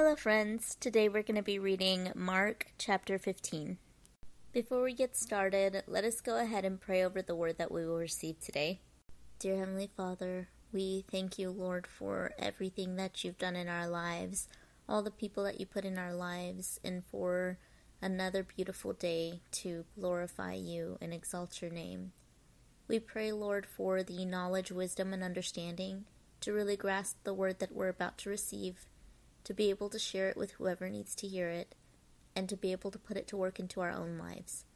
Hello, friends. Today we're going to be reading Mark chapter 15. Before we get started, let us go ahead and pray over the word that we will receive today. Dear Heavenly Father, we thank you, Lord, for everything that you've done in our lives, all the people that you put in our lives, and for another beautiful day to glorify you and exalt your name. We pray, Lord, for the knowledge, wisdom, and understanding to really grasp the word that we're about to receive, to be able to share it with whoever needs to hear it, and to be able to put it to work into our own lives.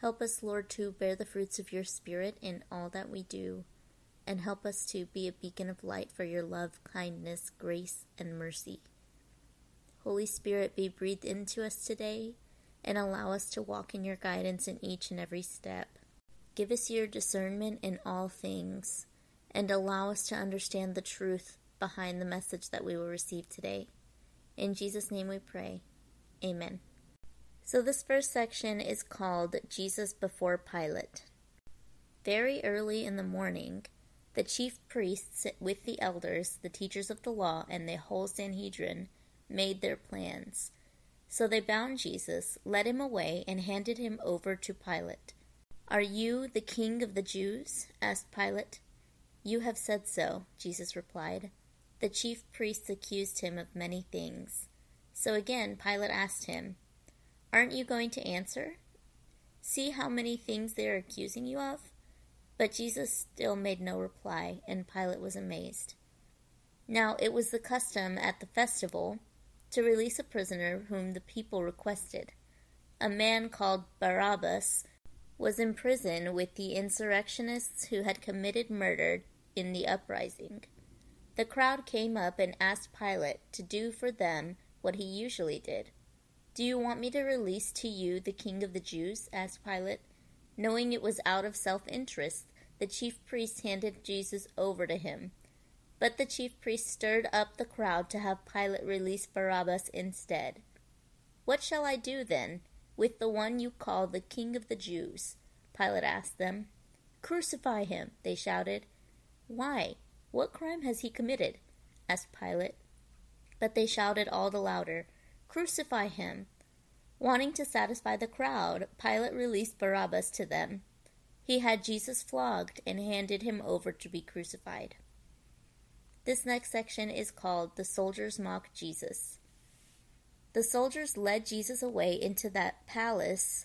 Help us, Lord, to bear the fruits of your Spirit in all that we do, and help us to be a beacon of light for your love, kindness, grace, and mercy. Holy Spirit, be breathed into us today and allow us to walk in your guidance in each and every step. Give us your discernment in all things and allow us to understand the truth behind the message that we will receive today. In Jesus' name we pray. Amen. So, this first section is called Jesus Before Pilate. Very early in the morning, the chief priests, with the elders, the teachers of the law, and the whole Sanhedrin, made their plans. So they bound Jesus, led him away, and handed him over to Pilate. Are you the king of the Jews? asked Pilate. You have said so, Jesus replied. The chief priests accused him of many things. So again Pilate asked him, Aren't you going to answer? See how many things they are accusing you of? But Jesus still made no reply, and Pilate was amazed. Now it was the custom at the festival to release a prisoner whom the people requested. A man called Barabbas was in prison with the insurrectionists who had committed murder in the uprising. The crowd came up and asked Pilate to do for them what he usually did. Do you want me to release to you the king of the Jews? asked Pilate. Knowing it was out of self interest, the chief priests handed Jesus over to him. But the chief priests stirred up the crowd to have Pilate release Barabbas instead. What shall I do then? with the one you call the King of the Jews? Pilate asked them. Crucify him, they shouted. Why? What crime has he committed? asked Pilate. But they shouted all the louder, Crucify him! Wanting to satisfy the crowd, Pilate released Barabbas to them. He had Jesus flogged and handed him over to be crucified. This next section is called The Soldiers Mock Jesus. The soldiers led Jesus away into that palace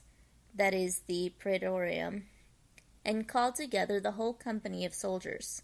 that is the Praetorium and called together the whole company of soldiers.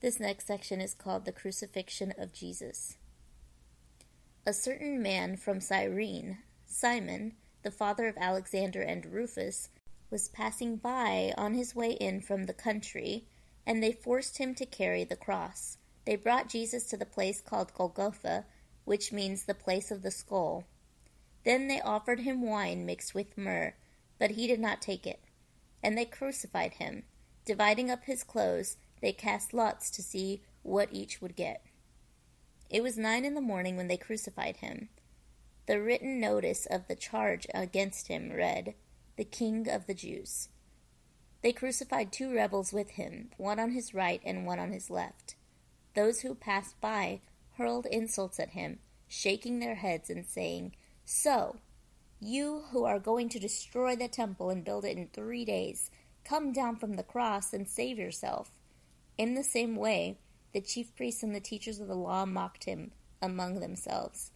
This next section is called the Crucifixion of Jesus. A certain man from Cyrene, Simon, the father of Alexander and Rufus, was passing by on his way in from the country, and they forced him to carry the cross. They brought Jesus to the place called Golgotha which means the place of the skull. Then they offered him wine mixed with myrrh, but he did not take it. And they crucified him. Dividing up his clothes, they cast lots to see what each would get. It was nine in the morning when they crucified him. The written notice of the charge against him read, The King of the Jews. They crucified two rebels with him, one on his right and one on his left. Those who passed by hurled insults at him, shaking their heads and saying, So, you who are going to destroy the temple and build it in three days, come down from the cross and save yourself. In the same way, the chief priests and the teachers of the law mocked him among themselves.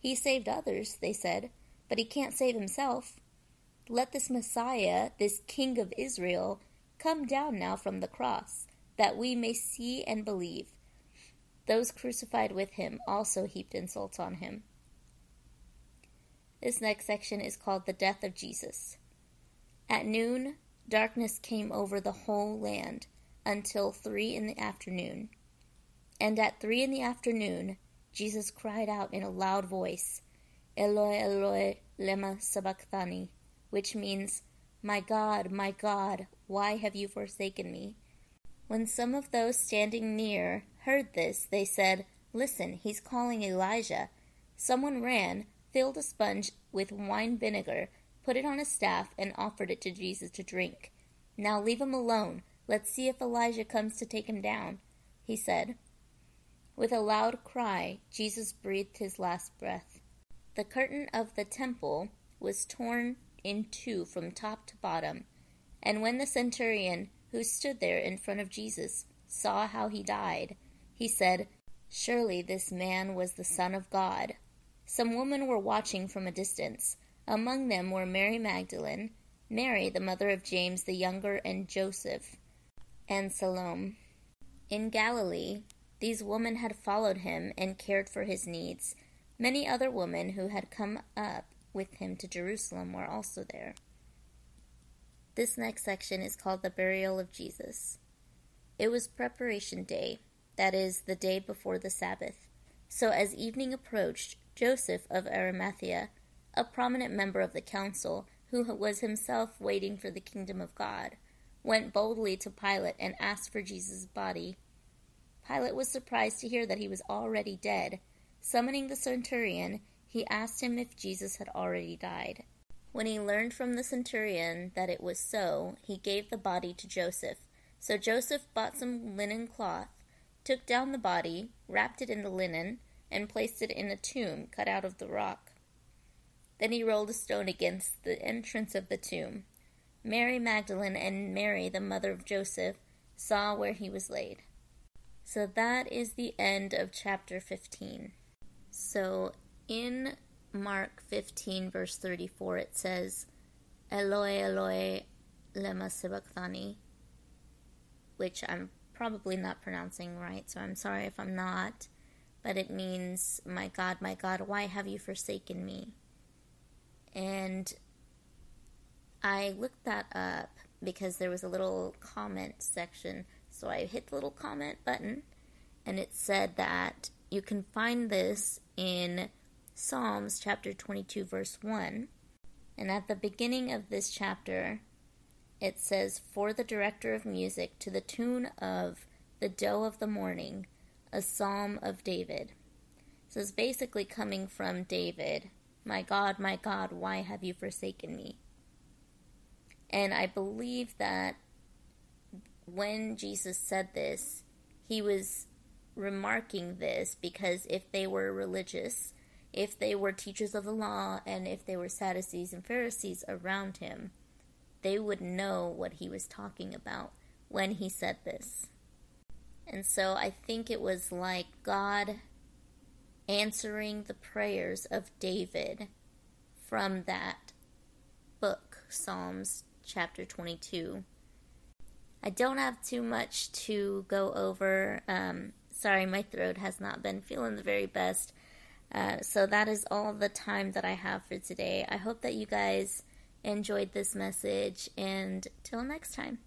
He saved others, they said, but he can't save himself. Let this Messiah, this King of Israel, come down now from the cross, that we may see and believe. Those crucified with him also heaped insults on him. This next section is called the death of Jesus. At noon, darkness came over the whole land until three in the afternoon. And at three in the afternoon, Jesus cried out in a loud voice, Eloi, Eloi, lema sabachthani, which means, My God, my God, why have you forsaken me? When some of those standing near heard this, they said, Listen, he's calling Elijah. Someone ran, filled a sponge with wine vinegar, put it on a staff, and offered it to Jesus to drink. Now leave him alone. Let's see if Elijah comes to take him down, he said. With a loud cry, Jesus breathed his last breath. The curtain of the temple was torn in two from top to bottom, and when the centurion who stood there in front of Jesus saw how he died, he said, Surely this man was the Son of God. Some women were watching from a distance. Among them were Mary Magdalene, Mary, the mother of James the younger, and Joseph, and Salome. In Galilee, these women had followed him and cared for his needs. Many other women who had come up with him to Jerusalem were also there. This next section is called the burial of Jesus. It was preparation day, that is, the day before the Sabbath. So as evening approached, Joseph of Arimathea, a prominent member of the council, who was himself waiting for the kingdom of God, went boldly to Pilate and asked for Jesus' body. Pilate was surprised to hear that he was already dead. Summoning the centurion, he asked him if Jesus had already died. When he learned from the centurion that it was so, he gave the body to Joseph. So Joseph bought some linen cloth, took down the body, wrapped it in the linen, and placed it in a tomb cut out of the rock. Then he rolled a stone against the entrance of the tomb. Mary Magdalene and Mary, the mother of Joseph, saw where he was laid. So that is the end of chapter 15. So in Mark 15, verse 34, it says, Eloi, Eloi, lema sabachthani, which I'm probably not pronouncing right, so I'm sorry if I'm not, but it means, My God, my God, why have you forsaken me? And I looked that up because there was a little comment section, so I hit the little comment button, and it said that you can find this in Psalms chapter 22, verse 1. And at the beginning of this chapter, it says, For the director of music, to the tune of The Doe of the Morning, a psalm of David. So it's basically coming from David My God, my God, why have you forsaken me? And I believe that when Jesus said this, he was remarking this because if they were religious, if they were teachers of the law, and if they were Sadducees and Pharisees around him, they would know what he was talking about when he said this. And so I think it was like God answering the prayers of David from that book, Psalms chapter 22. I don't have too much to go over. Um, sorry, my throat has not been feeling the very best. Uh, so that is all the time that I have for today. I hope that you guys enjoyed this message, and till next time.